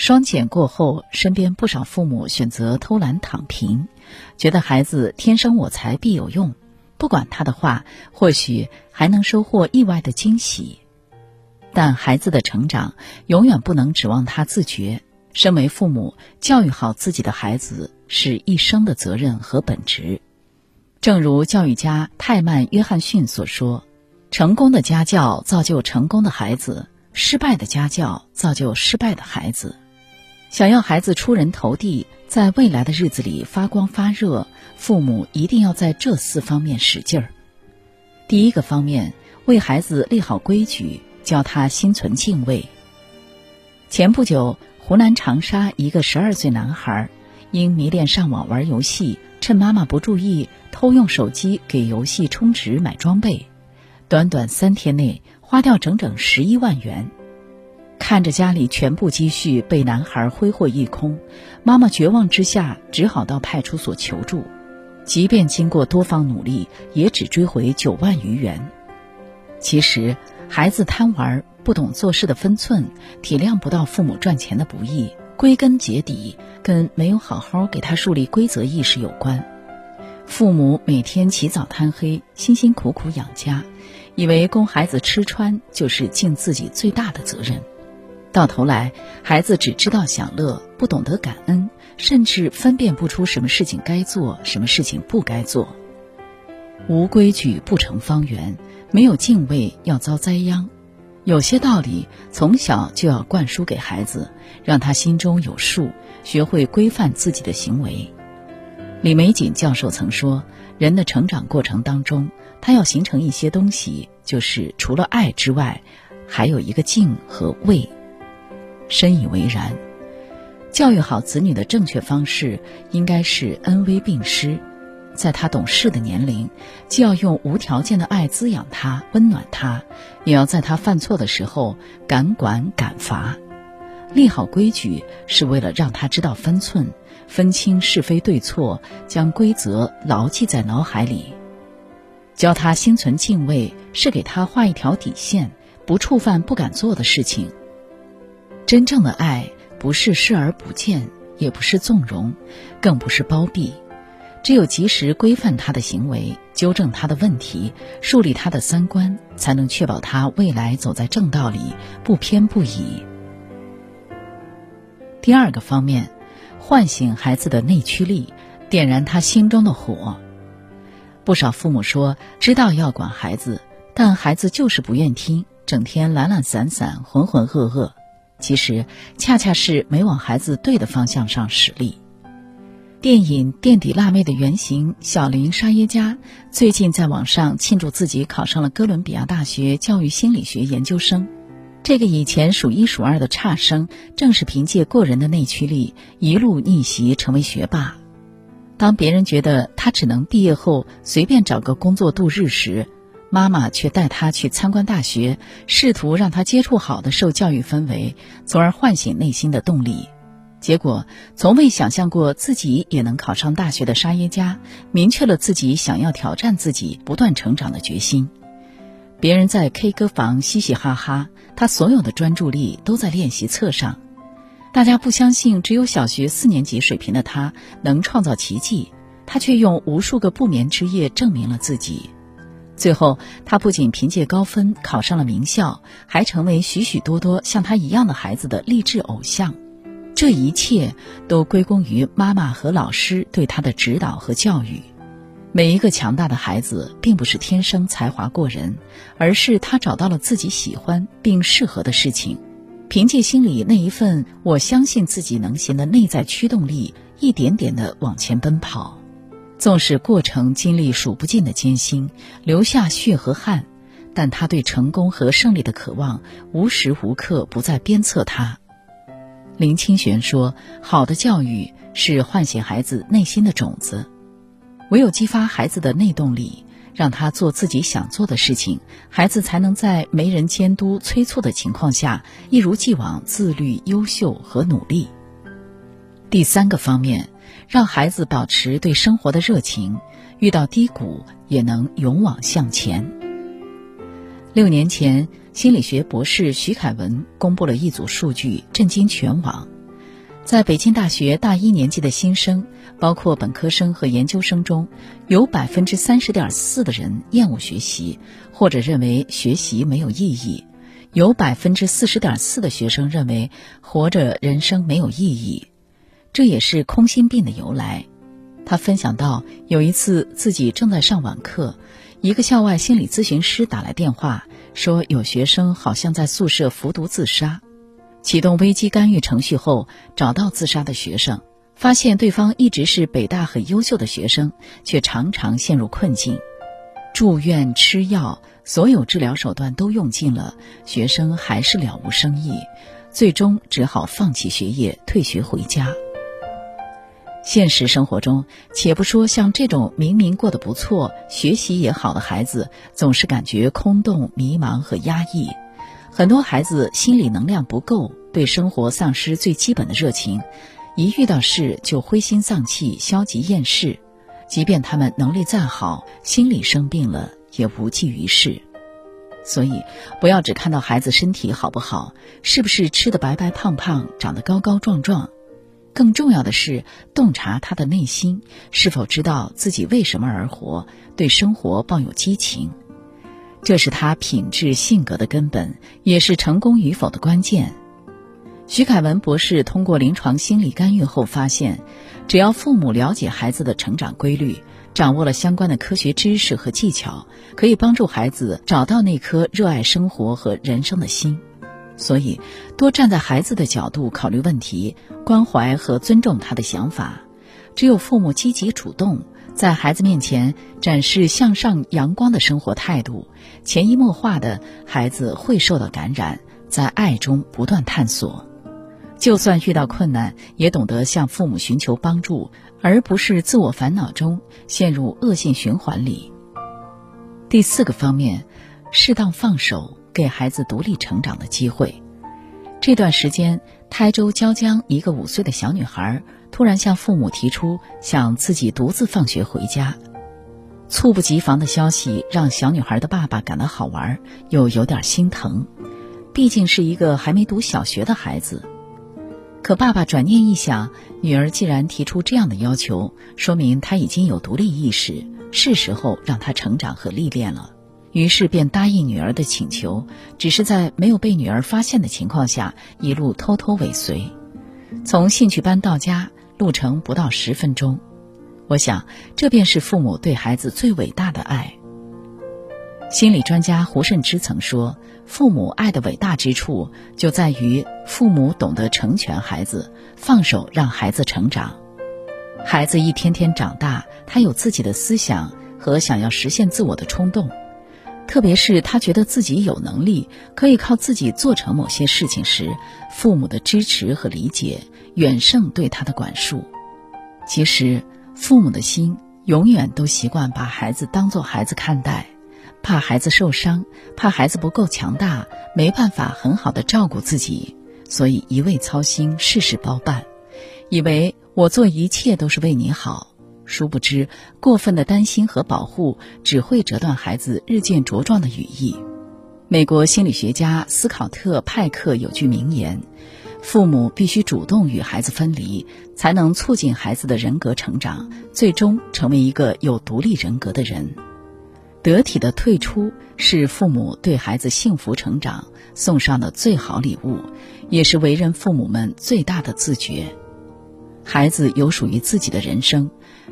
双减过后，身边不少父母选择偷懒躺平，觉得孩子天生我材必有用，不管他的话，或许还能收获意外的惊喜。但孩子的成长永远不能指望他自觉。身为父母，教育好自己的孩子是一生的责任和本职。正如教育家泰曼·约翰逊所说：“成功的家教造就成功的孩子，失败的家教造就失败的孩子。”想要孩子出人头地，在未来的日子里发光发热，父母一定要在这四方面使劲儿。第一个方面，为孩子立好规矩。教他心存敬畏。前不久，湖南长沙一个十二岁男孩，因迷恋上网玩游戏，趁妈妈不注意，偷用手机给游戏充值买装备，短短三天内花掉整整十一万元。看着家里全部积蓄被男孩挥霍一空，妈妈绝望之下只好到派出所求助，即便经过多方努力，也只追回九万余元。其实。孩子贪玩，不懂做事的分寸，体谅不到父母赚钱的不易，归根结底跟没有好好给他树立规则意识有关。父母每天起早贪黑，辛辛苦苦养家，以为供孩子吃穿就是尽自己最大的责任，到头来孩子只知道享乐，不懂得感恩，甚至分辨不出什么事情该做，什么事情不该做。无规矩不成方圆。没有敬畏要遭灾殃，有些道理从小就要灌输给孩子，让他心中有数，学会规范自己的行为。李玫瑾教授曾说，人的成长过程当中，他要形成一些东西，就是除了爱之外，还有一个敬和畏。深以为然，教育好子女的正确方式，应该是恩威并施。在他懂事的年龄，既要用无条件的爱滋养他、温暖他，也要在他犯错的时候敢管敢罚。立好规矩是为了让他知道分寸，分清是非对错，将规则牢记在脑海里。教他心存敬畏，是给他画一条底线，不触犯不敢做的事情。真正的爱，不是视而不见，也不是纵容，更不是包庇。只有及时规范他的行为，纠正他的问题，树立他的三观，才能确保他未来走在正道里，不偏不倚。第二个方面，唤醒孩子的内驱力，点燃他心中的火。不少父母说知道要管孩子，但孩子就是不愿听，整天懒懒散散、浑浑噩噩。其实，恰恰是没往孩子对的方向上使力。电影《垫底辣妹》的原型小林沙耶加最近在网上庆祝自己考上了哥伦比亚大学教育心理学研究生。这个以前数一数二的差生，正是凭借过人的内驱力，一路逆袭成为学霸。当别人觉得他只能毕业后随便找个工作度日时，妈妈却带他去参观大学，试图让他接触好的受教育氛围，从而唤醒内心的动力。结果，从未想象过自己也能考上大学的沙耶加，明确了自己想要挑战自己、不断成长的决心。别人在 K 歌房嘻嘻哈哈，他所有的专注力都在练习册上。大家不相信只有小学四年级水平的他能创造奇迹，他却用无数个不眠之夜证明了自己。最后，他不仅凭借高分考上了名校，还成为许许多多像他一样的孩子的励志偶像。这一切都归功于妈妈和老师对他的指导和教育。每一个强大的孩子，并不是天生才华过人，而是他找到了自己喜欢并适合的事情，凭借心里那一份我相信自己能行的内在驱动力，一点点的往前奔跑。纵使过程经历数不尽的艰辛，流下血和汗，但他对成功和胜利的渴望，无时无刻不在鞭策他。林清玄说：“好的教育是唤醒孩子内心的种子，唯有激发孩子的内动力，让他做自己想做的事情，孩子才能在没人监督催促的情况下，一如既往自律、优秀和努力。第三个方面，让孩子保持对生活的热情，遇到低谷也能勇往向前。六年前。”心理学博士徐凯文公布了一组数据，震惊全网。在北京大学大一年级的新生，包括本科生和研究生中，有百分之三十点四的人厌恶学习，或者认为学习没有意义；有百分之四十点四的学生认为活着人生没有意义。这也是空心病的由来。他分享到，有一次自己正在上网课，一个校外心理咨询师打来电话，说有学生好像在宿舍服毒自杀。启动危机干预程序后，找到自杀的学生，发现对方一直是北大很优秀的学生，却常常陷入困境。住院吃药，所有治疗手段都用尽了，学生还是了无生意，最终只好放弃学业，退学回家。现实生活中，且不说像这种明明过得不错、学习也好的孩子，总是感觉空洞、迷茫和压抑。很多孩子心理能量不够，对生活丧失最基本的热情，一遇到事就灰心丧气、消极厌世。即便他们能力再好，心理生病了也无济于事。所以，不要只看到孩子身体好不好，是不是吃的白白胖胖、长得高高壮壮，更重要的是洞察他的内心，是否知道自己为什么而活，对生活抱有激情。这是他品质性格的根本，也是成功与否的关键。徐凯文博士通过临床心理干预后发现，只要父母了解孩子的成长规律，掌握了相关的科学知识和技巧，可以帮助孩子找到那颗热爱生活和人生的心。所以，多站在孩子的角度考虑问题，关怀和尊重他的想法。只有父母积极主动。在孩子面前展示向上阳光的生活态度，潜移默化的，孩子会受到感染，在爱中不断探索。就算遇到困难，也懂得向父母寻求帮助，而不是自我烦恼中陷入恶性循环里。第四个方面，适当放手，给孩子独立成长的机会。这段时间，台州椒江一个五岁的小女孩。突然向父母提出想自己独自放学回家，猝不及防的消息让小女孩的爸爸感到好玩，又有点心疼，毕竟是一个还没读小学的孩子。可爸爸转念一想，女儿既然提出这样的要求，说明她已经有独立意识，是时候让她成长和历练了。于是便答应女儿的请求，只是在没有被女儿发现的情况下，一路偷偷尾随，从兴趣班到家。路程不到十分钟，我想这便是父母对孩子最伟大的爱。心理专家胡慎之曾说：“父母爱的伟大之处，就在于父母懂得成全孩子，放手让孩子成长。孩子一天天长大，他有自己的思想和想要实现自我的冲动，特别是他觉得自己有能力可以靠自己做成某些事情时，父母的支持和理解。”远胜对他的管束。其实，父母的心永远都习惯把孩子当做孩子看待，怕孩子受伤，怕孩子不够强大，没办法很好的照顾自己，所以一味操心，事事包办，以为我做一切都是为你好。殊不知，过分的担心和保护只会折断孩子日渐茁壮的羽翼。美国心理学家斯考特·派克有句名言。父母必须主动与孩子分离，才能促进孩子的人格成长，最终成为一个有独立人格的人。得体的退出是父母对孩子幸福成长送上的最好礼物，也是为人父母们最大的自觉。孩子有属于自己的人生，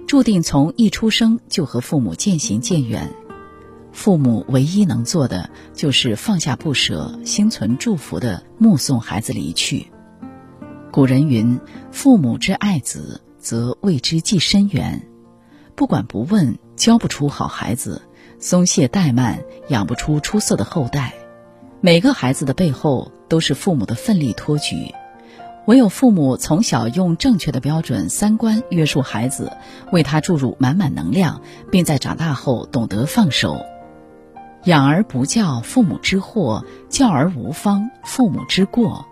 注定从一出生就和父母渐行渐远。父母唯一能做的就是放下不舍，心存祝福的目送孩子离去。古人云：“父母之爱子，则为之计深远。”不管不问，教不出好孩子；松懈怠慢，养不出出色的后代。每个孩子的背后，都是父母的奋力托举。唯有父母从小用正确的标准三观约束孩子，为他注入满满能量，并在长大后懂得放手。养而不教，父母之祸；教而无方，父母之过。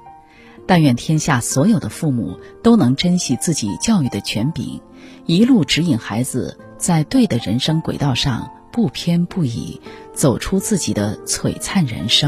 但愿天下所有的父母都能珍惜自己教育的权柄，一路指引孩子在对的人生轨道上不偏不倚，走出自己的璀璨人生。